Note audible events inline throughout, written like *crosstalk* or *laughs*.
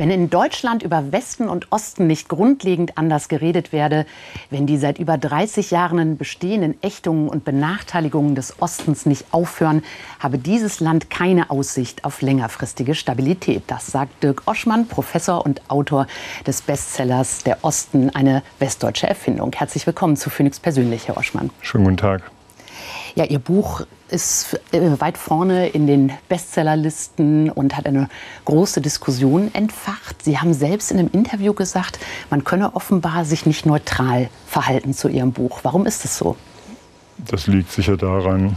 Wenn in Deutschland über Westen und Osten nicht grundlegend anders geredet werde, wenn die seit über 30 Jahren bestehenden Ächtungen und Benachteiligungen des Ostens nicht aufhören, habe dieses Land keine Aussicht auf längerfristige Stabilität. Das sagt Dirk Oschmann, Professor und Autor des Bestsellers Der Osten, eine westdeutsche Erfindung. Herzlich willkommen zu Phoenix Persönlich, Herr Oschmann. Schönen guten Tag. Ja, Ihr Buch ist äh, weit vorne in den Bestsellerlisten und hat eine große Diskussion entfacht. Sie haben selbst in einem Interview gesagt, man könne offenbar sich nicht neutral verhalten zu Ihrem Buch. Warum ist das so? Das liegt sicher daran,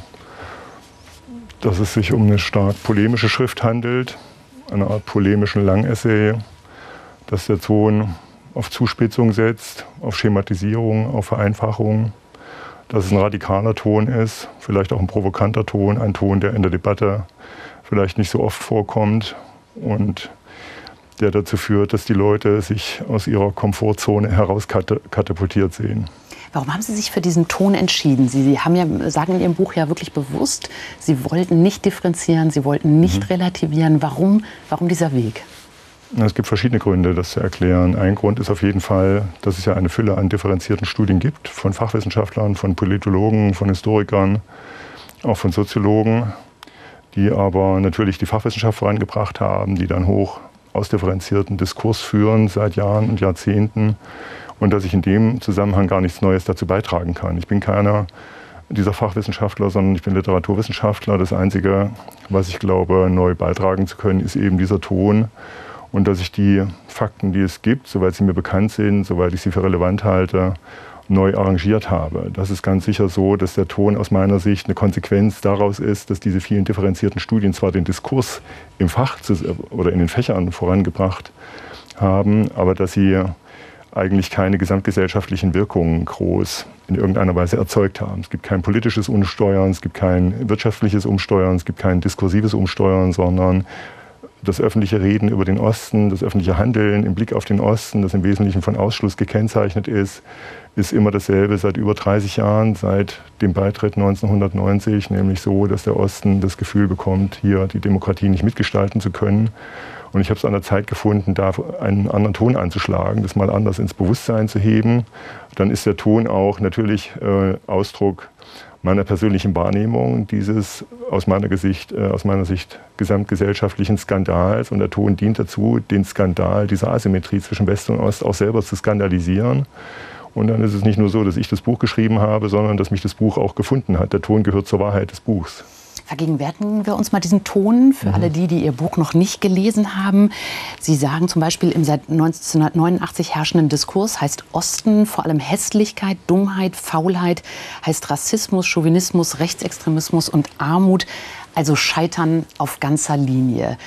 dass es sich um eine stark polemische Schrift handelt, eine Art polemischen Langessay, dass der Ton auf Zuspitzung setzt, auf Schematisierung, auf Vereinfachung dass es ein radikaler Ton ist, vielleicht auch ein provokanter Ton, ein Ton, der in der Debatte vielleicht nicht so oft vorkommt und der dazu führt, dass die Leute sich aus ihrer Komfortzone herauskatapultiert sehen. Warum haben Sie sich für diesen Ton entschieden? Sie haben ja, sagen in Ihrem Buch ja wirklich bewusst, Sie wollten nicht differenzieren, Sie wollten nicht mhm. relativieren. Warum, warum dieser Weg? Es gibt verschiedene Gründe, das zu erklären. Ein Grund ist auf jeden Fall, dass es ja eine Fülle an differenzierten Studien gibt, von Fachwissenschaftlern, von Politologen, von Historikern, auch von Soziologen, die aber natürlich die Fachwissenschaft vorangebracht haben, die dann hoch ausdifferenzierten Diskurs führen seit Jahren und Jahrzehnten und dass ich in dem Zusammenhang gar nichts Neues dazu beitragen kann. Ich bin keiner dieser Fachwissenschaftler, sondern ich bin Literaturwissenschaftler. Das Einzige, was ich glaube, neu beitragen zu können, ist eben dieser Ton und dass ich die Fakten, die es gibt, soweit sie mir bekannt sind, soweit ich sie für relevant halte, neu arrangiert habe. Das ist ganz sicher so, dass der Ton aus meiner Sicht eine Konsequenz daraus ist, dass diese vielen differenzierten Studien zwar den Diskurs im Fach oder in den Fächern vorangebracht haben, aber dass sie eigentlich keine gesamtgesellschaftlichen Wirkungen groß in irgendeiner Weise erzeugt haben. Es gibt kein politisches Umsteuern, es gibt kein wirtschaftliches Umsteuern, es gibt kein diskursives Umsteuern, sondern das öffentliche Reden über den Osten, das öffentliche Handeln im Blick auf den Osten, das im Wesentlichen von Ausschluss gekennzeichnet ist, ist immer dasselbe seit über 30 Jahren, seit dem Beitritt 1990, nämlich so, dass der Osten das Gefühl bekommt, hier die Demokratie nicht mitgestalten zu können. Und ich habe es an der Zeit gefunden, da einen anderen Ton anzuschlagen, das mal anders ins Bewusstsein zu heben. Dann ist der Ton auch natürlich äh, Ausdruck meiner persönlichen Wahrnehmung dieses aus meiner, Gesicht, äh, aus meiner Sicht gesamtgesellschaftlichen Skandals. Und der Ton dient dazu, den Skandal dieser Asymmetrie zwischen West und Ost auch selber zu skandalisieren. Und dann ist es nicht nur so, dass ich das Buch geschrieben habe, sondern dass mich das Buch auch gefunden hat. Der Ton gehört zur Wahrheit des Buchs. Vergegenwärtigen wir uns mal diesen Ton für mhm. alle die, die Ihr Buch noch nicht gelesen haben. Sie sagen zum Beispiel im seit 1989 herrschenden Diskurs heißt Osten vor allem Hässlichkeit, Dummheit, Faulheit, heißt Rassismus, Chauvinismus, Rechtsextremismus und Armut, also Scheitern auf ganzer Linie.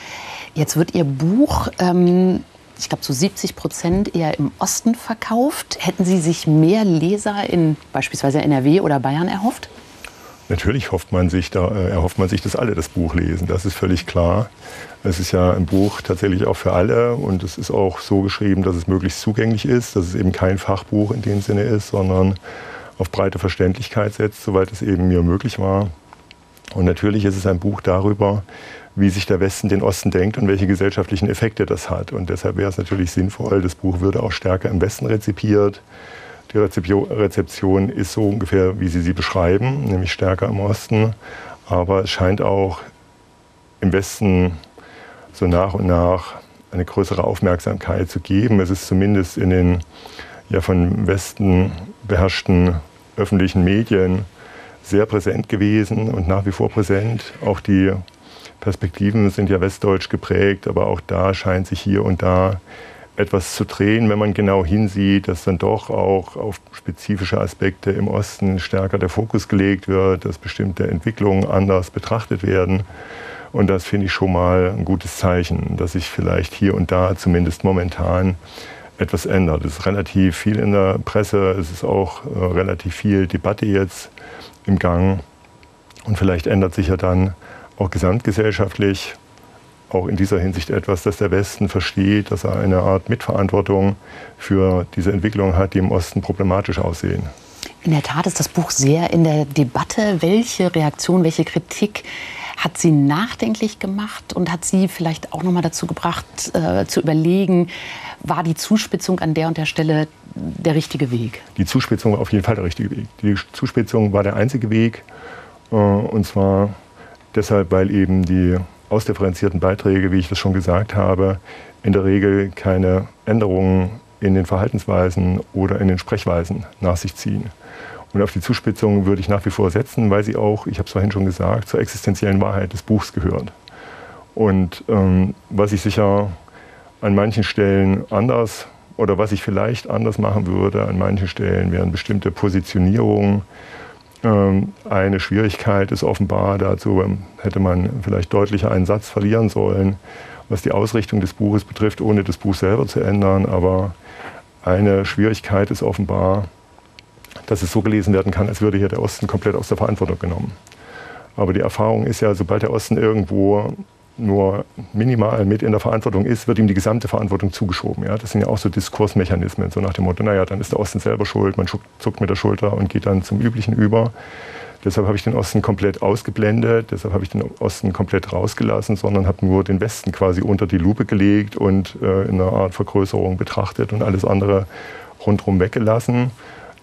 Jetzt wird Ihr Buch ähm, ich glaube, zu 70 Prozent eher im Osten verkauft. Hätten Sie sich mehr Leser in beispielsweise NRW oder Bayern erhofft? Natürlich hofft man sich, da, äh, erhofft man sich, dass alle das Buch lesen. Das ist völlig klar. Es ist ja ein Buch tatsächlich auch für alle und es ist auch so geschrieben, dass es möglichst zugänglich ist, dass es eben kein Fachbuch in dem Sinne ist, sondern auf breite Verständlichkeit setzt, soweit es eben mir möglich war. Und natürlich ist es ein Buch darüber, wie sich der Westen den Osten denkt und welche gesellschaftlichen Effekte das hat. Und deshalb wäre es natürlich sinnvoll, das Buch würde auch stärker im Westen rezipiert. Die Rezeption ist so ungefähr, wie Sie sie beschreiben, nämlich stärker im Osten. Aber es scheint auch im Westen so nach und nach eine größere Aufmerksamkeit zu geben. Es ist zumindest in den ja, von Westen beherrschten öffentlichen Medien sehr präsent gewesen und nach wie vor präsent. Auch die Perspektiven sind ja westdeutsch geprägt, aber auch da scheint sich hier und da etwas zu drehen, wenn man genau hinsieht, dass dann doch auch auf spezifische Aspekte im Osten stärker der Fokus gelegt wird, dass bestimmte Entwicklungen anders betrachtet werden. Und das finde ich schon mal ein gutes Zeichen, dass sich vielleicht hier und da zumindest momentan etwas ändert. Es ist relativ viel in der Presse, es ist auch äh, relativ viel Debatte jetzt im Gang. Und vielleicht ändert sich ja dann auch gesamtgesellschaftlich auch in dieser Hinsicht etwas, dass der Westen versteht, dass er eine Art Mitverantwortung für diese Entwicklung hat, die im Osten problematisch aussehen. In der Tat ist das Buch sehr in der Debatte. Welche Reaktion, welche Kritik hat Sie nachdenklich gemacht und hat Sie vielleicht auch noch mal dazu gebracht, äh, zu überlegen, war die Zuspitzung an der und der Stelle der richtige Weg? Die Zuspitzung war auf jeden Fall der richtige Weg. Die Zuspitzung war der einzige Weg. Äh, und zwar deshalb, weil eben die ausdifferenzierten Beiträge, wie ich das schon gesagt habe, in der Regel keine Änderungen in den Verhaltensweisen oder in den Sprechweisen nach sich ziehen. Und auf die Zuspitzung würde ich nach wie vor setzen, weil sie auch, ich habe es vorhin schon gesagt, zur existenziellen Wahrheit des Buchs gehört. Und ähm, was ich sicher an manchen Stellen anders oder was ich vielleicht anders machen würde an manchen Stellen wären bestimmte Positionierungen. Ähm, eine Schwierigkeit ist offenbar, dazu ähm, hätte man vielleicht deutlicher einen Satz verlieren sollen, was die Ausrichtung des Buches betrifft, ohne das Buch selber zu ändern. Aber eine Schwierigkeit ist offenbar, dass es so gelesen werden kann, als würde hier der Osten komplett aus der Verantwortung genommen. Aber die Erfahrung ist ja, sobald der Osten irgendwo nur minimal mit in der Verantwortung ist, wird ihm die gesamte Verantwortung zugeschoben. Ja? Das sind ja auch so Diskursmechanismen, so nach dem Motto, naja, dann ist der Osten selber schuld, man zuckt mit der Schulter und geht dann zum Üblichen über. Deshalb habe ich den Osten komplett ausgeblendet, deshalb habe ich den Osten komplett rausgelassen, sondern habe nur den Westen quasi unter die Lupe gelegt und äh, in einer Art Vergrößerung betrachtet und alles andere rundherum weggelassen.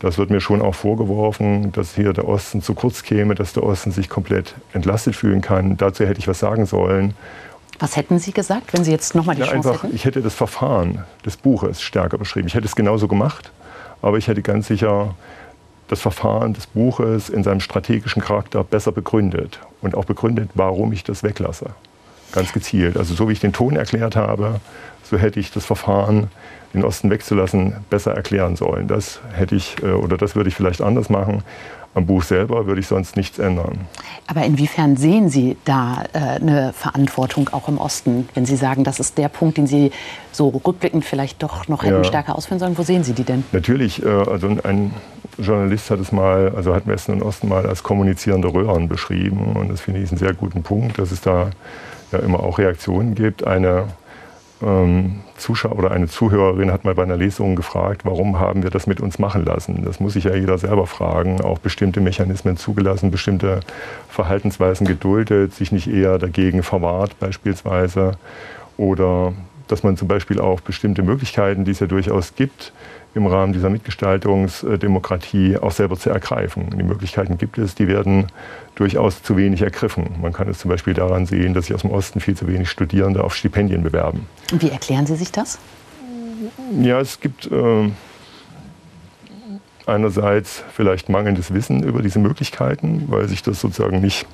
Das wird mir schon auch vorgeworfen, dass hier der Osten zu kurz käme, dass der Osten sich komplett entlastet fühlen kann. Dazu hätte ich was sagen sollen. Was hätten Sie gesagt, wenn Sie jetzt nochmal die ja, Chance einfach, hätten? Ich hätte das Verfahren des Buches stärker beschrieben. Ich hätte es genauso gemacht, aber ich hätte ganz sicher das Verfahren des Buches in seinem strategischen Charakter besser begründet und auch begründet, warum ich das weglasse. Ganz gezielt. Also so wie ich den Ton erklärt habe, so hätte ich das Verfahren den Osten wegzulassen, besser erklären sollen. Das hätte ich äh, oder das würde ich vielleicht anders machen. Am Buch selber würde ich sonst nichts ändern. Aber inwiefern sehen Sie da äh, eine Verantwortung auch im Osten, wenn Sie sagen, das ist der Punkt, den Sie so rückblickend vielleicht doch noch hätten ja. stärker ausführen sollen? Wo sehen Sie die denn? Natürlich, äh, also ein Journalist hat es mal, also hat Westen und Osten mal als kommunizierende Röhren beschrieben und das finde ich einen sehr guten Punkt, dass es da ja immer auch Reaktionen gibt. Eine Zuschauer oder eine Zuhörerin hat mal bei einer Lesung gefragt, warum haben wir das mit uns machen lassen? Das muss sich ja jeder selber fragen. Auch bestimmte Mechanismen zugelassen, bestimmte Verhaltensweisen geduldet, sich nicht eher dagegen verwahrt beispielsweise. Oder dass man zum Beispiel auch bestimmte Möglichkeiten, die es ja durchaus gibt, im Rahmen dieser Mitgestaltungsdemokratie auch selber zu ergreifen. Die Möglichkeiten gibt es, die werden durchaus zu wenig ergriffen. Man kann es zum Beispiel daran sehen, dass sich aus dem Osten viel zu wenig Studierende auf Stipendien bewerben. Und wie erklären Sie sich das? Ja, es gibt äh, einerseits vielleicht mangelndes Wissen über diese Möglichkeiten, weil sich das sozusagen nicht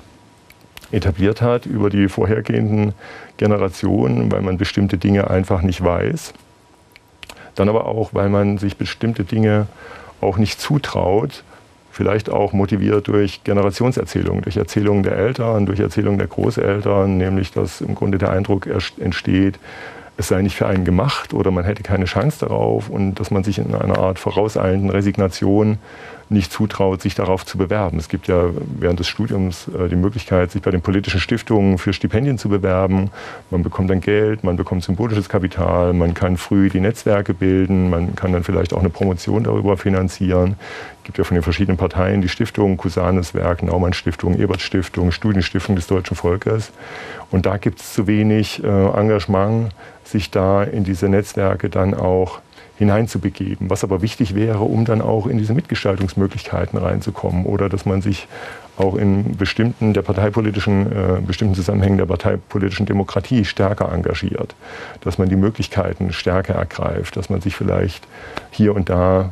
etabliert hat über die vorhergehenden Generationen, weil man bestimmte Dinge einfach nicht weiß. Dann aber auch, weil man sich bestimmte Dinge auch nicht zutraut, vielleicht auch motiviert durch Generationserzählungen, durch Erzählungen der Eltern, durch Erzählungen der Großeltern, nämlich dass im Grunde der Eindruck entsteht, es sei nicht für einen gemacht oder man hätte keine Chance darauf und dass man sich in einer Art vorauseilenden Resignation nicht zutraut, sich darauf zu bewerben. Es gibt ja während des Studiums äh, die Möglichkeit, sich bei den politischen Stiftungen für Stipendien zu bewerben. Man bekommt dann Geld, man bekommt symbolisches Kapital, man kann früh die Netzwerke bilden, man kann dann vielleicht auch eine Promotion darüber finanzieren. Es gibt ja von den verschiedenen Parteien die Stiftungen, Cusanes Werk, Naumann Stiftung, Ebert Stiftung, Studienstiftung des deutschen Volkes. Und da gibt es zu wenig äh, Engagement, sich da in diese Netzwerke dann auch hineinzubegeben. Was aber wichtig wäre, um dann auch in diese Mitgestaltungsmöglichkeiten reinzukommen oder dass man sich auch in bestimmten der parteipolitischen äh, bestimmten Zusammenhängen der parteipolitischen Demokratie stärker engagiert, dass man die Möglichkeiten stärker ergreift, dass man sich vielleicht hier und da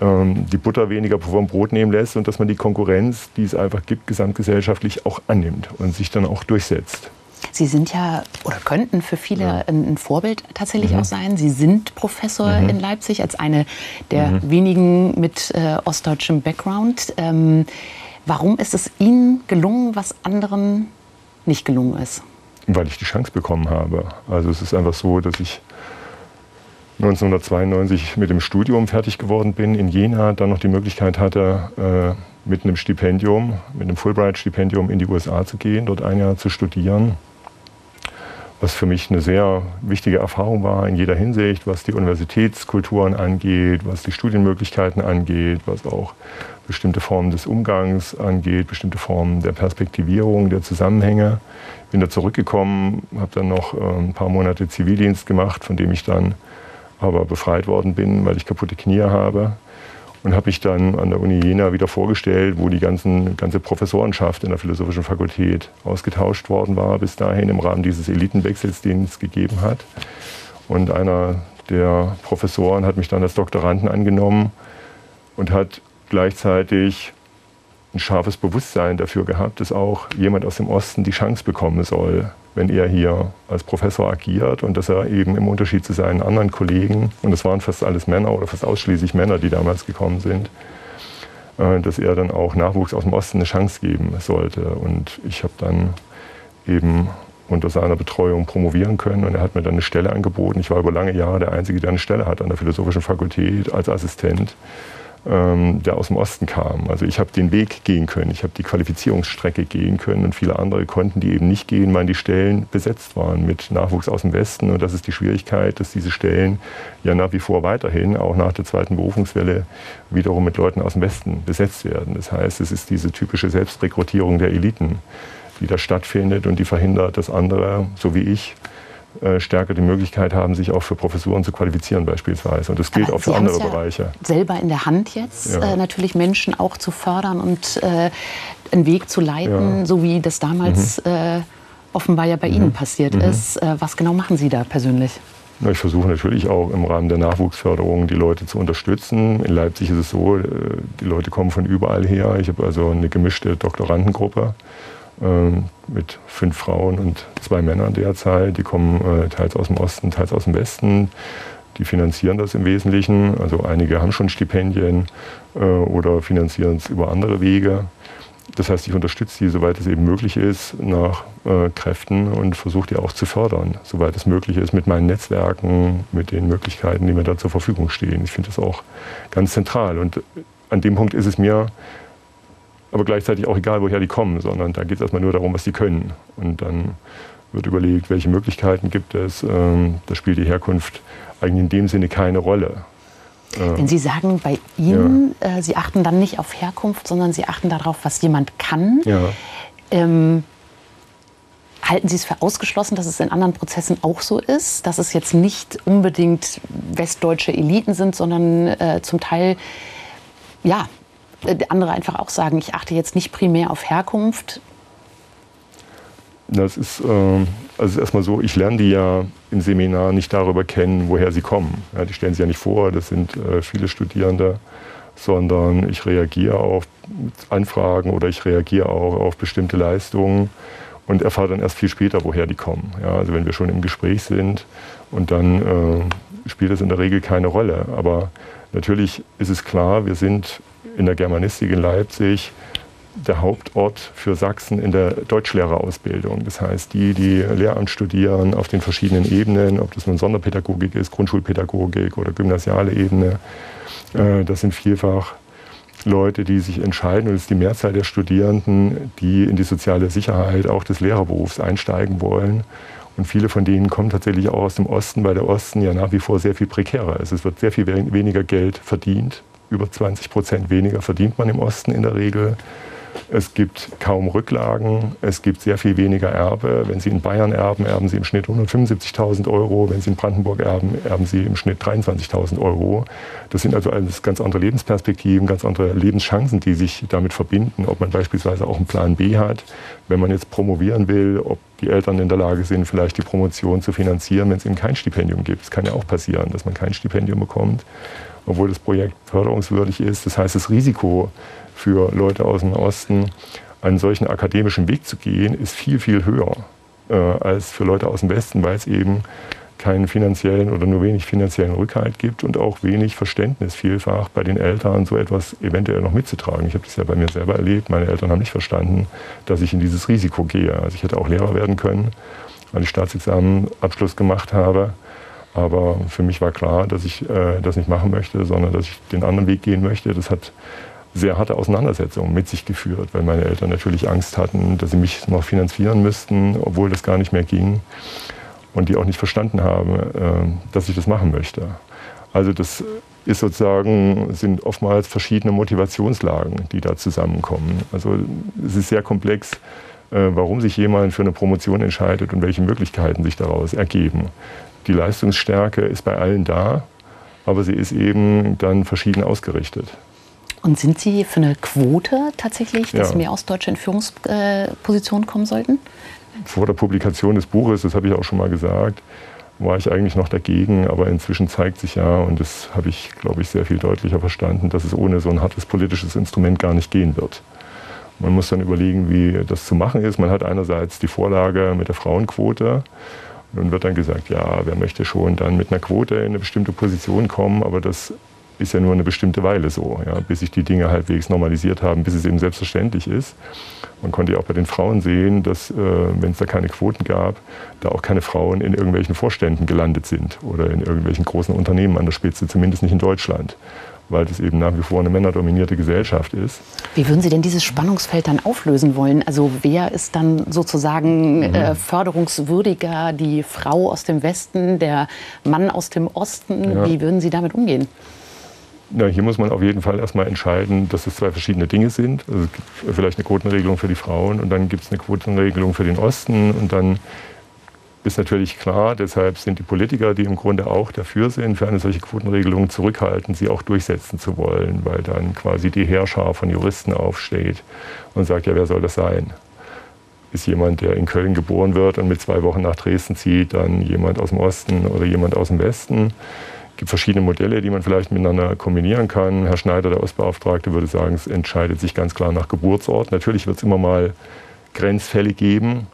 ähm, die Butter weniger vom Brot nehmen lässt und dass man die Konkurrenz, die es einfach gibt, gesamtgesellschaftlich auch annimmt und sich dann auch durchsetzt. Sie sind ja oder könnten für viele ja. ein, Vorbild tatsächlich mhm. auch sein. Sie sind Professor mhm. in Leipzig als eine der mhm. wenigen mit äh, ostdeutschem Background. Ähm, warum ist es Ihnen gelungen, was anderen nicht gelungen ist? Weil ich die Chance bekommen habe. Also es ist einfach so, dass ich 1992 mit dem Studium fertig geworden bin in Jena, dann noch die Möglichkeit hatte, äh, mit einem Stipendium, mit einem Fulbright-Stipendium in die USA zu gehen, dort ein Jahr zu studieren was für mich eine sehr wichtige Erfahrung war in jeder Hinsicht, was die Universitätskulturen angeht, was die Studienmöglichkeiten angeht, was auch bestimmte Formen des Umgangs angeht, bestimmte Formen der Perspektivierung, der Zusammenhänge. Bin da zurückgekommen, habe dann noch ein paar Monate Zivildienst gemacht, von dem ich dann aber befreit worden bin, weil ich kaputte Knie habe. Und habe mich dann an der Uni Jena wieder vorgestellt, wo die ganzen, ganze Professorenschaft in der Philosophischen Fakultät ausgetauscht worden war, bis dahin im Rahmen dieses Elitenwechsels, den es gegeben hat. Und einer der Professoren hat mich dann als Doktoranden angenommen und hat gleichzeitig ein scharfes Bewusstsein dafür gehabt, dass auch jemand aus dem Osten die Chance bekommen soll, wenn er hier als Professor agiert und dass er eben im Unterschied zu seinen anderen Kollegen, und es waren fast alles Männer oder fast ausschließlich Männer, die damals gekommen sind, äh, dass er dann auch Nachwuchs aus dem Osten eine Chance geben sollte. Und ich habe dann eben unter seiner Betreuung promovieren können und er hat mir dann eine Stelle angeboten. Ich war über lange Jahre der Einzige, der eine Stelle hat an der Philosophischen Fakultät als Assistent ähm, der aus dem Osten kam. Also ich habe den Weg gehen können, ich habe die Qualifizierungsstrecke gehen können und viele andere konnten die eben nicht gehen, weil die Stellen besetzt waren mit Nachwuchs aus dem Westen. Und das ist die Schwierigkeit, dass diese Stellen ja nach wie vor weiterhin, auch nach der zweiten Berufungswelle, wiederum mit Leuten aus dem Westen besetzt werden. Das heißt, es ist diese typische Selbstrekrutierung der Eliten, die da stattfindet und die verhindert, dass andere, so wie ich, äh, stärker die Möglichkeit haben, sich auch für Professuren zu qualifizieren beispielsweise. Und das gilt Aber auch für Sie andere ja Bereiche. Selber in der Hand jetzt, Ja. äh, natürlich Menschen auch zu fördern und äh, einen Weg zu leiten, Ja. so wie das damals äh, offenbar ja bei Ihnen passiert ist. Äh, was genau machen Sie da persönlich? Ich versuche natürlich auch im Rahmen der Nachwuchsförderung die Leute zu unterstützen. In Leipzig ist es so, die Leute kommen von überall her. Ich habe also eine gemischte Doktorandengruppe mit fünf Frauen und zwei Männern derzeit. Die kommen äh, teils aus dem Osten, teils aus dem Westen. Die finanzieren das im Wesentlichen. Also einige haben schon Stipendien äh, oder finanzieren es über andere Wege. Das heißt, ich unterstütze die, soweit es eben möglich ist, nach äh, Kräften und versuche die auch zu fördern, soweit es möglich ist, mit meinen Netzwerken, mit den Möglichkeiten, die mir da zur Verfügung stehen. Ich finde das auch ganz zentral. Und an dem Punkt ist es mir aber gleichzeitig auch egal, woher die kommen, sondern da geht es erstmal nur darum, was sie können. Und dann wird überlegt, welche Möglichkeiten gibt es. Ähm, Da spielt die Herkunft eigentlich in dem Sinne keine Rolle. Wenn Sie sagen, bei Ihnen, äh, Sie achten dann nicht auf Herkunft, sondern Sie achten darauf, was jemand kann. Ja. Ähm, halten Sie es für ausgeschlossen, dass es in anderen Prozessen auch so ist, dass es jetzt nicht unbedingt westdeutsche Eliten sind, sondern äh, zum Teil, ja, andere einfach auch sagen, ich achte jetzt nicht primär auf Herkunft. Das ist ähm, also erstmal so, ich lerne die ja im Seminar nicht darüber kennen, woher sie kommen. Ja, die stellen sich ja nicht vor, das sind äh, viele Studierende, sondern ich reagiere auf Anfragen oder ich reagiere auch auf bestimmte Leistungen und erfahre dann erst viel später, woher die kommen. Ja, also wenn wir schon im Gespräch sind und dann äh, spielt das in der Regel keine Rolle. Aber natürlich ist es klar, wir sind in der Germanistik in Leipzig der Hauptort für Sachsen in der Deutschlehrerausbildung. Das heißt, die, die Lehramt studieren auf den verschiedenen Ebenen, ob das nun Sonderpädagogik ist, Grundschulpädagogik oder gymnasiale Ebene, äh, das sind vielfach Leute, die sich entscheiden, und es ist die Mehrzahl der Studierenden, die in die soziale Sicherheit auch des Lehrerberufs einsteigen wollen. Und viele von denen kommen tatsächlich auch aus dem Osten, weil der Osten ja nach wie vor sehr viel prekärer ist. Es wird sehr viel weniger Geld verdient. Über 20 Prozent weniger verdient man im Osten in der Regel. Es gibt kaum Rücklagen, es gibt sehr viel weniger Erbe. Wenn Sie in Bayern erben, erben Sie im Schnitt 175.000 Euro. Wenn Sie in Brandenburg erben, erben Sie im Schnitt 23.000 Euro. Das sind also alles ganz andere Lebensperspektiven, ganz andere Lebenschancen, die sich damit verbinden. Ob man beispielsweise auch einen Plan B hat, wenn man jetzt promovieren will, ob die Eltern in der Lage sind, vielleicht die Promotion zu finanzieren, wenn es eben kein Stipendium gibt. Es kann ja auch passieren, dass man kein Stipendium bekommt, obwohl das Projekt förderungswürdig ist. Das heißt, das Risiko für Leute aus dem Osten, einen solchen akademischen Weg zu gehen, ist viel, viel höher äh, als für Leute aus dem Westen, weil es eben keinen finanziellen oder nur wenig finanziellen Rückhalt gibt und auch wenig Verständnis vielfach bei den Eltern, so etwas eventuell noch mitzutragen. Ich habe das ja bei mir selber erlebt. Meine Eltern haben nicht verstanden, dass ich in dieses Risiko gehe. Also ich hätte auch Lehrer werden können, weil ich Staatsexamen Abschluss gemacht habe. Aber für mich war klar, dass ich äh, das nicht machen möchte, sondern dass ich den anderen Weg gehen möchte. Das hat sehr harte Auseinandersetzungen mit sich geführt, weil meine Eltern natürlich Angst hatten, dass sie mich noch finanzieren müssten, obwohl das gar nicht mehr ging. Und die auch nicht verstanden haben, äh, dass ich das machen möchte. Also das ist sozusagen, sind oftmals verschiedene Motivationslagen, die da zusammenkommen. Also es ist sehr komplex, äh, warum sich jemand für eine Promotion entscheidet und welche Möglichkeiten sich daraus ergeben. Die Leistungsstärke ist bei allen da, aber sie ist eben dann verschieden ausgerichtet. Und sind Sie für eine Quote tatsächlich, dass ja. mehr Ostdeutsche in Führungspositionen kommen sollten? Vor der Publikation des Buches, das habe ich auch schon mal gesagt, war ich eigentlich noch dagegen, aber inzwischen zeigt sich ja, und das habe ich, glaube ich, sehr viel deutlicher verstanden, dass es ohne so ein hartes politisches Instrument gar nicht gehen wird. Man muss dann überlegen, wie das zu machen ist. Man hat einerseits die Vorlage mit der Frauenquote. Nun wird dann gesagt, ja, wer möchte schon dann mit einer Quote in eine bestimmte Position kommen, aber das ist ja nur eine bestimmte Weile so, ja, bis sich die Dinge halbwegs normalisiert haben, bis es eben selbstverständlich ist. Man konnte ja auch bei den Frauen sehen, dass, äh, wenn es da keine Quoten gab, da auch keine Frauen in irgendwelchen Vorständen gelandet sind oder in irgendwelchen großen Unternehmen an der Spitze, zumindest nicht in Deutschland weil das eben nach wie vor eine männerdominierte Gesellschaft ist. Wie würden Sie denn dieses Spannungsfeld dann auflösen wollen? Also wer ist dann sozusagen mhm. äh, förderungswürdiger, die Frau aus dem Westen, der Mann aus dem Osten? Ja. Wie würden Sie damit umgehen? Na, hier muss man auf jeden Fall erstmal entscheiden, dass es zwei verschiedene Dinge sind. Also es gibt vielleicht eine Quotenregelung für die Frauen und dann gibt es eine Quotenregelung für den Osten und dann ist natürlich klar, deshalb sind die Politiker, die im Grunde auch dafür sind, für eine solche Quotenregelung zurückhaltend, sie auch durchsetzen zu wollen, weil dann quasi die Herrscher von Juristen aufsteht und sagt, ja, wer soll das sein? Ist jemand, der in Köln geboren wird und mit zwei Wochen nach Dresden zieht, dann jemand aus dem Osten oder jemand aus dem Westen? Es gibt verschiedene Modelle, die man vielleicht miteinander kombinieren kann. Herr Schneider, der Ostbeauftragte, würde sagen, es entscheidet sich ganz klar nach Geburtsort. Natürlich wird es immer mal Grenzfälle geben,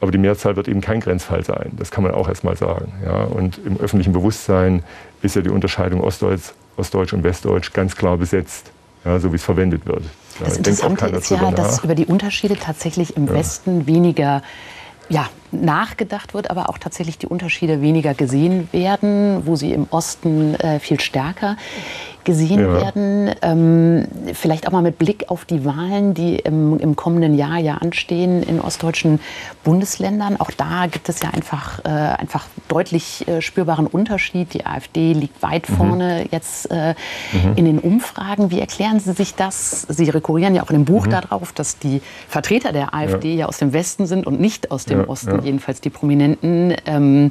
aber die Mehrzahl wird eben kein Grenzfall sein. Das kann man auch erst mal sagen. Ja? Und im öffentlichen Bewusstsein ist ja die Unterscheidung Ostdeutsch, Ostdeutsch und Westdeutsch ganz klar besetzt, ja, so wie es verwendet wird. Das Interessante ist ja, dass über die Unterschiede tatsächlich im ja. Westen weniger ja, nachgedacht wird, aber auch tatsächlich die Unterschiede weniger gesehen werden, wo sie im Osten äh, viel stärker gesehen ja. werden. Ähm, vielleicht auch mal mit Blick auf die Wahlen, die im, im, kommenden Jahr ja anstehen in ostdeutschen Bundesländern. Auch da gibt es ja einfach, äh, einfach deutlich äh, spürbaren Unterschied. Die AfD liegt weit mhm. vorne jetzt äh, mhm. in den Umfragen. Wie erklären Sie sich das? Sie rekurrieren ja auch in dem Buch mhm. darauf, dass die Vertreter der AfD ja. ja. aus dem Westen sind und nicht aus dem ja, Osten, jedenfalls die Prominenten. Ähm,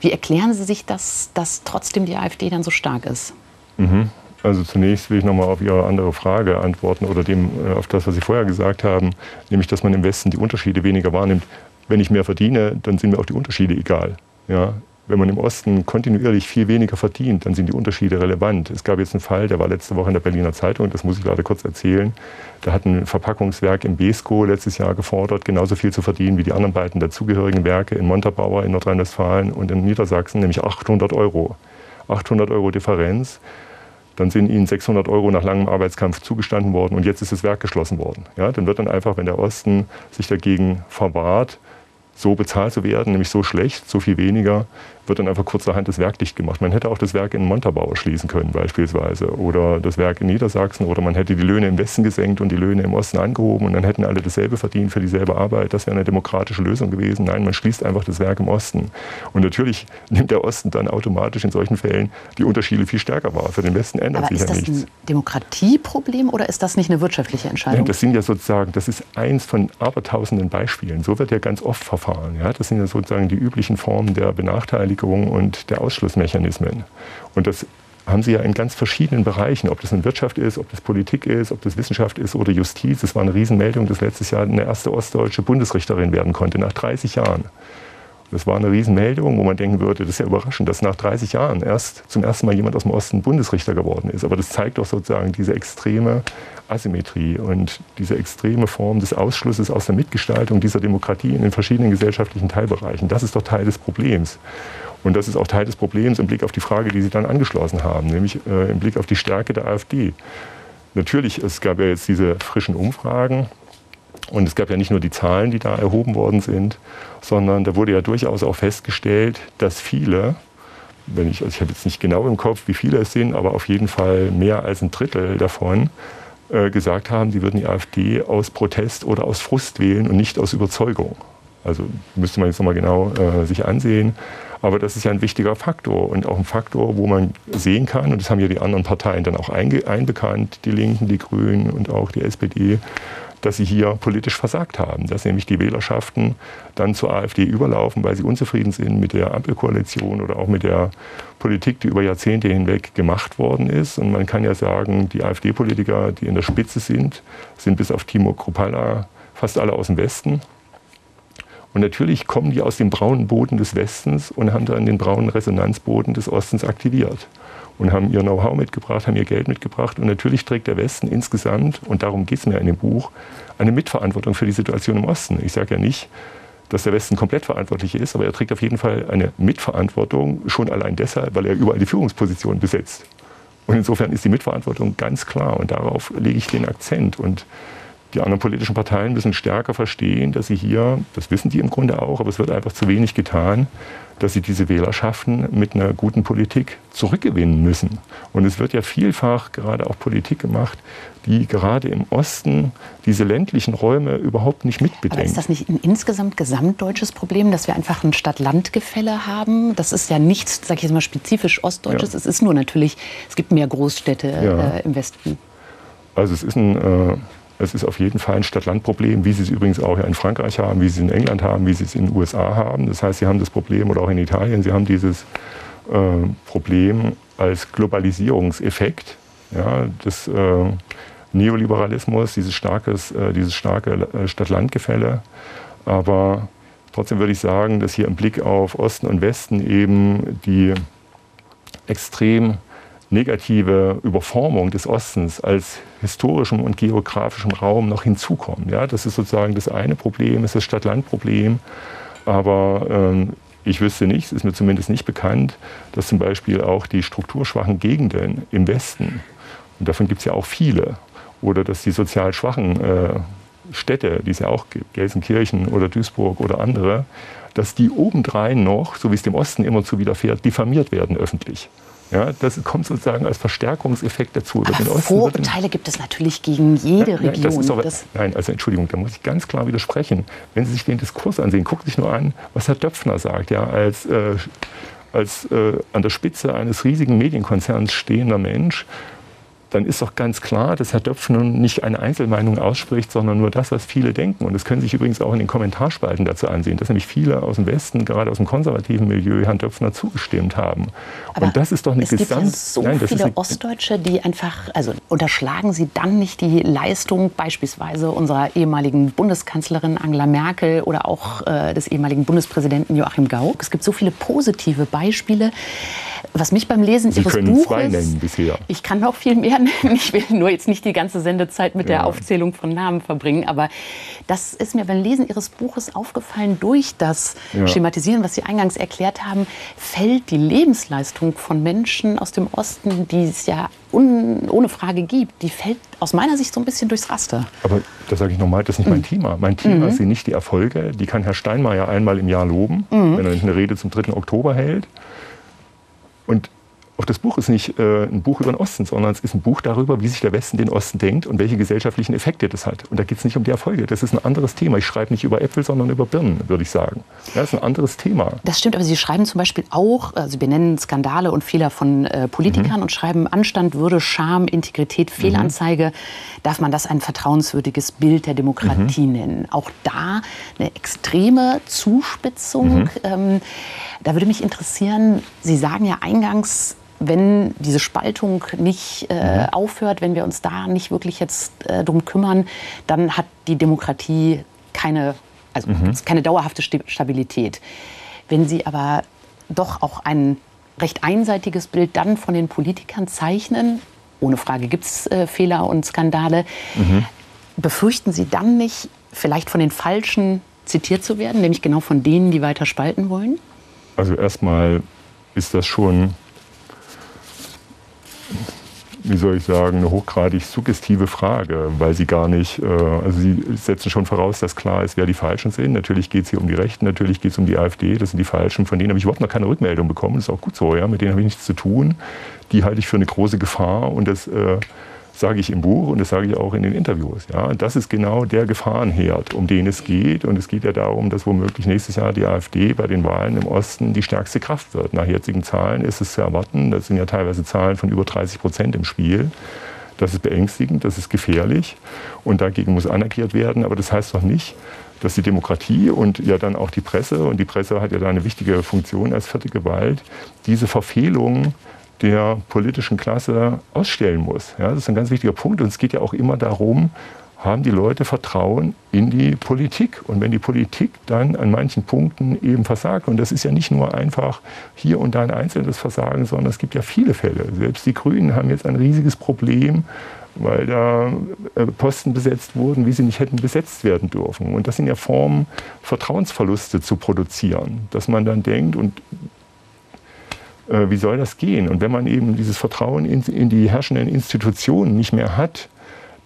wie erklären Sie sich das, dass trotzdem die AfD dann so stark ist? Mhm. Also zunächst will ich nochmal auf Ihre andere Frage antworten oder dem, äh, auf das, was Sie vorher gesagt haben, nämlich, dass man im Westen die Unterschiede weniger wahrnimmt. Wenn ich mehr verdiene, dann sind mir auch die Unterschiede egal. Ja? Wenn man im Osten kontinuierlich viel weniger verdient, dann sind die Unterschiede relevant. Es gab jetzt einen Fall, der war letzte Woche in der Berliner Zeitung, das muss ich leider kurz erzählen. Da hat ein Verpackungswerk im Besko letztes Jahr gefordert, genauso viel zu verdienen wie die anderen beiden dazugehörigen Werke in Montabaur in Nordrhein-Westfalen und in Niedersachsen, nämlich 800 Euro. 800 Euro Differenz. Dann sind ihnen 600 Euro nach langem Arbeitskampf zugestanden worden und jetzt ist das Werk geschlossen worden. Ja, dann wird dann einfach, wenn der Osten sich dagegen verwahrt, so bezahlt zu werden, nämlich so schlecht, so viel weniger, wird dann einfach kurzerhand das Werk dicht gemacht. Man hätte auch das Werk in Montabaur schließen können beispielsweise oder das Werk in Niedersachsen oder man hätte die Löhne im Westen gesenkt und die Löhne im Osten angehoben und dann hätten alle dasselbe verdient für dieselbe Arbeit. Das wäre eine demokratische Lösung gewesen. Nein, man schließt einfach das Werk im Osten. Und natürlich *laughs* nimmt der Osten dann automatisch in solchen Fällen die Unterschiede viel stärker wahr. Für den Westen ändert Aber sich ja nichts. Ist das ein Demokratieproblem oder ist das nicht eine wirtschaftliche Entscheidung? Ja, das sind ja sozusagen, das ist eins von abertausenden Beispielen. So wird ja ganz oft verfahren. Ja? Das sind ja sozusagen die üblichen Formen der Benachteiligung Beteiligung und der Ausschlussmechanismen. Und das haben Sie ja in ganz verschiedenen Bereichen, ob das in Wirtschaft ist, ob das Politik ist, ob das Wissenschaft ist oder Justiz. Es war eine Riesenmeldung, dass letztes Jahr eine erste ostdeutsche Bundesrichterin werden konnte, nach 30 Jahren. Das war eine Riesenmeldung, wo man denken würde, das ist ja überraschend, dass nach 30 Jahren erst zum ersten Mal jemand aus dem Osten Bundesrichter geworden ist. Aber das zeigt doch sozusagen diese extreme Asymmetrie und diese extreme Form des Ausschlusses aus der Mitgestaltung dieser Demokratie in den verschiedenen gesellschaftlichen Teilbereichen. Das ist doch Teil des Problems. Und das ist auch Teil des Problems im Blick auf die Frage, die Sie dann angeschlossen haben, nämlich äh, im Blick auf die Stärke der AfD. Natürlich, es gab ja jetzt diese frischen Umfragen und es gab ja nicht nur die Zahlen, die da erhoben worden sind, sondern da wurde ja durchaus auch festgestellt, dass viele, wenn ich, also ich habe jetzt nicht genau im Kopf, wie viele es sind, aber auf jeden Fall mehr als ein Drittel davon äh, gesagt haben, sie würden die AfD aus Protest oder aus Frust wählen und nicht aus Überzeugung. Also müsste man jetzt nochmal genau äh, sich ansehen. Aber das ist ja ein wichtiger Faktor und auch ein Faktor, wo man sehen kann, und das haben ja die anderen Parteien dann auch einbekannt, die Linken, die Grünen und auch die SPD, dass sie hier politisch versagt haben, dass nämlich die Wählerschaften dann zur AfD überlaufen, weil sie unzufrieden sind mit der Ampelkoalition oder auch mit der Politik, die über Jahrzehnte hinweg gemacht worden ist. Und man kann ja sagen, die AfD-Politiker, die in der Spitze sind, sind bis auf Timo Kropala fast alle aus dem Westen. Und natürlich kommen die aus dem braunen Boden des Westens und haben dann den braunen Resonanzboden des Ostens aktiviert und haben ihr Know-how mitgebracht, haben ihr Geld mitgebracht. Und natürlich trägt der Westen insgesamt, und darum geht es mir in dem Buch, eine Mitverantwortung für die Situation im Osten. Ich sage ja nicht, dass der Westen komplett verantwortlich ist, aber er trägt auf jeden Fall eine Mitverantwortung, schon allein deshalb, weil er überall die Führungsposition besetzt. Und insofern ist die Mitverantwortung ganz klar und darauf lege ich den Akzent. Und die anderen politischen Parteien müssen stärker verstehen, dass sie hier, das wissen die im Grunde auch, aber es wird einfach zu wenig getan, dass sie diese Wählerschaften mit einer guten Politik zurückgewinnen müssen. Und es wird ja vielfach gerade auch Politik gemacht, die gerade im Osten diese ländlichen Räume überhaupt nicht mitbedenkt. Aber ist das nicht ein insgesamt gesamtdeutsches Problem, dass wir einfach ein Stadt-Land-Gefälle haben? Das ist ja nichts, sag ich jetzt mal, spezifisch Ostdeutsches. Ja. Es ist nur natürlich, es gibt mehr Großstädte ja. äh, im Westen. Also es ist ein... Äh, es ist auf jeden Fall ein Stadt-Land-Problem, wie Sie es übrigens auch in Frankreich haben, wie Sie es in England haben, wie Sie es in den USA haben. Das heißt, Sie haben das Problem, oder auch in Italien, Sie haben dieses äh, Problem als Globalisierungseffekt ja, des äh, Neoliberalismus, dieses, starkes, äh, dieses starke äh, Stadt-Land-Gefälle. Aber trotzdem würde ich sagen, dass hier im Blick auf Osten und Westen eben die extrem negative Überformung des Ostens als historischem und geografischem Raum noch hinzukommen. Ja, das ist sozusagen das eine Problem, ist das Stadt-Land-Problem. Aber ähm, ich wüsste nicht, es ist mir zumindest nicht bekannt, dass zum Beispiel auch die strukturschwachen Gegenden im Westen, und davon gibt es ja auch viele, oder dass die sozial schwachen äh, Städte, die es ja auch gibt, Gelsenkirchen oder Duisburg oder andere, dass die obendrein noch, so wie es dem Osten immer zu widerfährt, diffamiert werden öffentlich. Ja, das kommt sozusagen als Verstärkungseffekt dazu. Aber den Vorurteile gibt es natürlich gegen jede ja, Region. Das aber, nein, also Entschuldigung, da muss ich ganz klar widersprechen. Wenn Sie sich den Diskurs ansehen, gucken Sie sich nur an, was Herr Döpfner sagt, ja, als, äh, als äh, an der Spitze eines riesigen Medienkonzerns stehender Mensch dann ist doch ganz klar, dass Herr Döpf nun nicht eine Einzelmeinung ausspricht, sondern nur das, was viele denken. Und das können Sie sich übrigens auch in den Kommentarspalten dazu ansehen, dass nämlich viele aus dem Westen, gerade aus dem konservativen Milieu, Herrn Döpfner zugestimmt haben. Aber und das ist doch eine es Gesamt... Gibt ja so Nein, viele. Ostdeutsche, die einfach, also unterschlagen Sie dann nicht die Leistung beispielsweise unserer ehemaligen Bundeskanzlerin Angela Merkel oder auch äh, des ehemaligen Bundespräsidenten Joachim Gauck. Es gibt so viele positive Beispiele. Was mich beim Lesen Sie Ihres können Buches... zwei nennen bisher. Ich kann noch viel mehr nennen. *laughs* Ich will nur jetzt nicht die ganze Sendezeit mit ja. der Aufzählung von Namen verbringen. Aber das ist mir beim Lesen Ihres Buches aufgefallen. Durch das ja. Schematisieren, was Sie eingangs erklärt haben, fällt die Lebensleistung von Menschen aus dem Osten, die es ja un, ohne Frage gibt, die fällt aus meiner Sicht so ein bisschen durchs Raster. Aber das sage ich nochmal, das ist nicht mhm. mein Thema. Mein Thema mhm. sind nicht die Erfolge. Die kann Herr Steinmeier einmal im Jahr loben, mhm. wenn er eine Rede zum 3. Oktober hält. Und auch das Buch ist nicht äh, ein Buch über den Osten, sondern es ist ein Buch darüber, wie sich der Westen den Osten denkt und welche gesellschaftlichen Effekte das hat. Und da geht es nicht um die Erfolge. Das ist ein anderes Thema. Ich schreibe nicht über Äpfel, sondern über Birnen, würde ich sagen. Das ist ein anderes Thema. Das stimmt, aber Sie schreiben zum Beispiel auch, also Sie benennen Skandale und Fehler von äh, Politikern mhm. und schreiben Anstand, Würde, Scham, Integrität. Fehlanzeige. Mhm. Darf man das ein vertrauenswürdiges Bild der Demokratie mhm. nennen? Auch da eine extreme Zuspitzung. Mhm. Ähm, da würde mich interessieren, Sie sagen ja eingangs, wenn diese Spaltung nicht äh, mhm. aufhört, wenn wir uns da nicht wirklich jetzt äh, drum kümmern, dann hat die Demokratie keine, also mhm. keine dauerhafte Stabilität. Wenn Sie aber doch auch ein recht einseitiges Bild dann von den Politikern zeichnen, ohne Frage gibt es äh, Fehler und Skandale, mhm. befürchten Sie dann nicht, vielleicht von den Falschen zitiert zu werden, nämlich genau von denen, die weiter spalten wollen? Also erstmal ist das schon wie soll ich sagen, eine hochgradig suggestive Frage, weil sie gar nicht, äh, also sie setzen schon voraus, dass klar ist, wer die Falschen sind. Natürlich geht es hier um die Rechten, natürlich geht es um die AfD, das sind die Falschen, von denen habe ich überhaupt noch keine Rückmeldung bekommen, das ist auch gut so, ja, mit denen habe ich nichts zu tun. Die halte ich für eine große Gefahr und das äh, sage ich im Buch und das sage ich auch in den Interviews. Ja, das ist genau der Gefahrenherd, um den es geht. Und es geht ja darum, dass womöglich nächstes Jahr die AfD bei den Wahlen im Osten die stärkste Kraft wird. Nach jetzigen Zahlen ist es zu erwarten. Das sind ja teilweise Zahlen von über 30 Prozent im Spiel. Das ist beängstigend, das ist gefährlich und dagegen muss anerkannt werden. Aber das heißt doch nicht, dass die Demokratie und ja dann auch die Presse, und die Presse hat ja da eine wichtige Funktion als vierte Gewalt, diese Verfehlungen der politischen Klasse ausstellen muss. Ja, das ist ein ganz wichtiger Punkt. Und es geht ja auch immer darum, haben die Leute Vertrauen in die Politik. Und wenn die Politik dann an manchen Punkten eben versagt, und das ist ja nicht nur einfach hier und da ein einzelnes Versagen, sondern es gibt ja viele Fälle. Selbst die Grünen haben jetzt ein riesiges Problem, weil da äh, Posten besetzt wurden, wie sie nicht hätten besetzt werden dürfen. Und das sind ja Formen, Vertrauensverluste zu produzieren, dass man dann denkt, und äh, wie soll das gehen? Und wenn man eben dieses Vertrauen in, in die herrschenden Institutionen nicht mehr hat,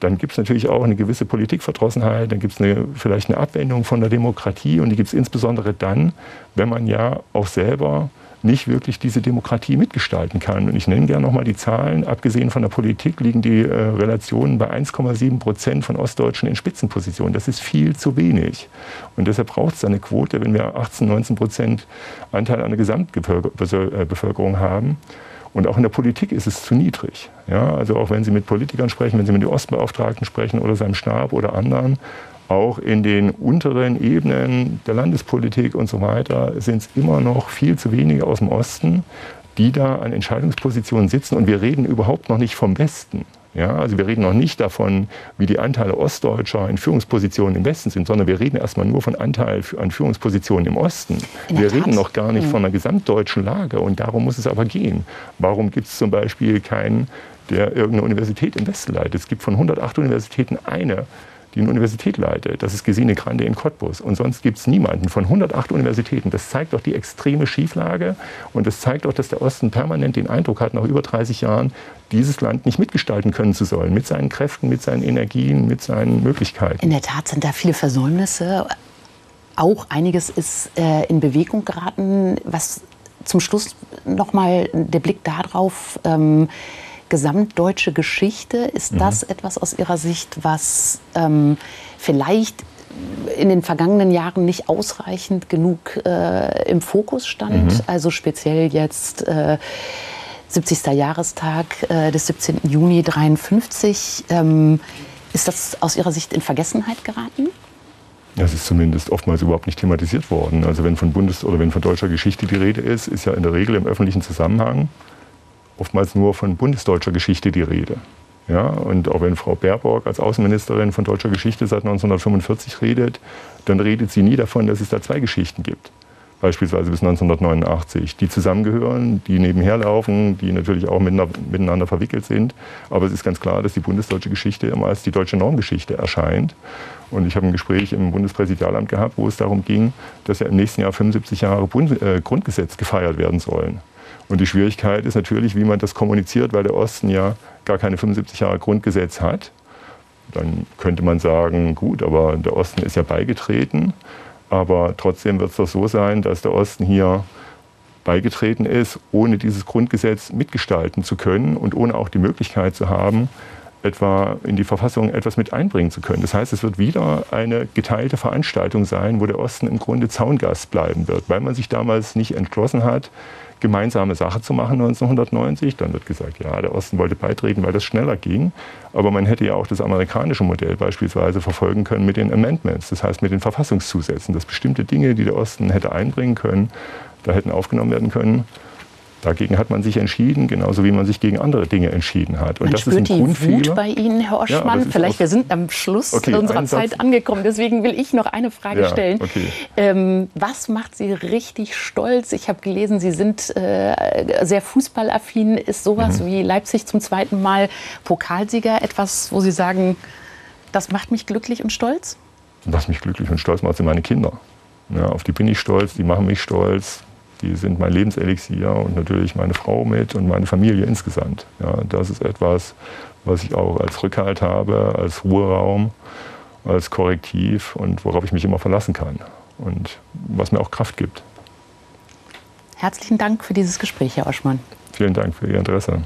dann gibt es natürlich auch eine gewisse Politikverdrossenheit, dann gibt es vielleicht eine Abwendung von der Demokratie und die gibt es insbesondere dann, wenn man ja auch selber nicht wirklich diese Demokratie mitgestalten kann. Und ich nenne gerne nochmal die Zahlen. Abgesehen von der Politik liegen die äh, Relationen bei 1,7 Prozent von Ostdeutschen in Spitzenpositionen. Das ist viel zu wenig. Und deshalb braucht es eine Quote, wenn wir 18, 19 Prozent Anteil an der Gesamtbevölkerung äh, haben. Und auch in der Politik ist es zu niedrig. Ja, also auch wenn Sie mit Politikern sprechen, wenn Sie mit den Ostbeauftragten sprechen oder seinem Stab oder anderen, auch in den unteren Ebenen der Landespolitik und so weiter sind es immer noch viel zu wenige aus dem Osten, die da an Entscheidungspositionen sitzen. Und wir reden überhaupt noch nicht vom Westen. Ja, also wir reden noch nicht davon, wie die Anteile Ostdeutscher in Führungspositionen im Westen sind, sondern wir reden erstmal nur von Anteil an Führungspositionen im Osten. Wir reden noch gar nicht mhm. von einer gesamtdeutschen Lage und darum muss es aber gehen. Warum gibt es zum Beispiel keinen, der irgendeine Universität im Westen leitet? Es gibt von 108 Universitäten eine, die eine Universität leitet. Das ist Gesine Grande in Cottbus. Und sonst gibt es niemanden von 108 Universitäten. Das zeigt doch die extreme Schieflage und das zeigt doch, dass der Osten permanent den Eindruck hat, nach über 30 Jahren, dieses Land nicht mitgestalten können zu sollen. Mit seinen Kräften, mit seinen Energien, mit seinen Möglichkeiten. In der Tat sind da viele Versäumnisse. Auch einiges ist äh, in Bewegung geraten. Was zum Schluss noch mal der Blick darauf. Ähm, gesamtdeutsche Geschichte. Ist mhm. das etwas aus Ihrer Sicht, was ähm, vielleicht in den vergangenen Jahren nicht ausreichend genug äh, im Fokus stand? Mhm. Also speziell jetzt äh, 70. Jahrestag äh, des 17. Juni 1953. Ähm, ist das aus Ihrer Sicht in Vergessenheit geraten? Das ist zumindest oftmals überhaupt nicht thematisiert worden. Also wenn von Bundes- oder wenn von deutscher Geschichte die Rede ist, ist ja in der Regel im öffentlichen Zusammenhang oftmals nur von bundesdeutscher Geschichte die Rede. Ja, und auch wenn Frau Baerbock als Außenministerin von deutscher Geschichte seit 1945 redet, dann redet sie nie davon, dass es da zwei Geschichten gibt. Beispielsweise bis 1989, die zusammengehören, die nebenher laufen, die natürlich auch miteinander verwickelt sind. Aber es ist ganz klar, dass die bundesdeutsche Geschichte immer als die deutsche Normgeschichte erscheint. Und ich habe ein Gespräch im Bundespräsidialamt gehabt, wo es darum ging, dass ja im nächsten Jahr 75 Jahre äh, Grundgesetz gefeiert werden sollen. Und die Schwierigkeit ist natürlich, wie man das kommuniziert, weil der Osten ja gar keine 75 Jahre Grundgesetz hat. Dann könnte man sagen, gut, aber der Osten ist ja beigetreten. Aber trotzdem wird es doch so sein, dass der Osten hier beigetreten ist, ohne dieses Grundgesetz mitgestalten zu können und ohne auch die Möglichkeit zu haben, etwa in die Verfassung etwas mit einbringen zu können. Das heißt, es wird wieder eine geteilte Veranstaltung sein, wo der Osten im Grunde Zaungast bleiben wird, weil man sich damals nicht entschlossen hat, gemeinsame Sache zu machen 1990. Dann wird gesagt, ja, der Osten wollte beitreten, weil das schneller ging. Aber man hätte ja auch das amerikanische Modell beispielsweise verfolgen können mit den Amendments, das heißt mit den Verfassungszusätzen, dass bestimmte Dinge, die der Osten hätte einbringen können, da hätten aufgenommen werden können. Dagegen hat man sich entschieden, genauso wie man sich gegen andere Dinge entschieden hat. Und man das spürt ist ein die Grundfehler. Wut bei Ihnen, Herr Oschmann. Ja, Vielleicht, wir sind am Schluss okay, unserer Zeit angekommen. Deswegen will ich noch eine Frage ja, stellen. Okay. Ähm, was macht Sie richtig stolz? Ich habe gelesen, Sie sind äh, sehr fußballaffin. Ist sowas mhm. wie Leipzig zum zweiten Mal Pokalsieger etwas, wo Sie sagen, das macht mich glücklich und stolz? Was mich glücklich und stolz macht, sind meine Kinder. Ja, auf die bin ich stolz, die machen mich stolz. Die sind mein Lebenselixier und natürlich meine Frau mit und meine Familie insgesamt. Ja, das ist etwas, was ich auch als Rückhalt habe, als Ruheraum, als Korrektiv und worauf ich mich immer verlassen kann und was mir auch Kraft gibt. Herzlichen Dank für dieses Gespräch, Herr Oschmann. Vielen Dank für Ihr Interesse.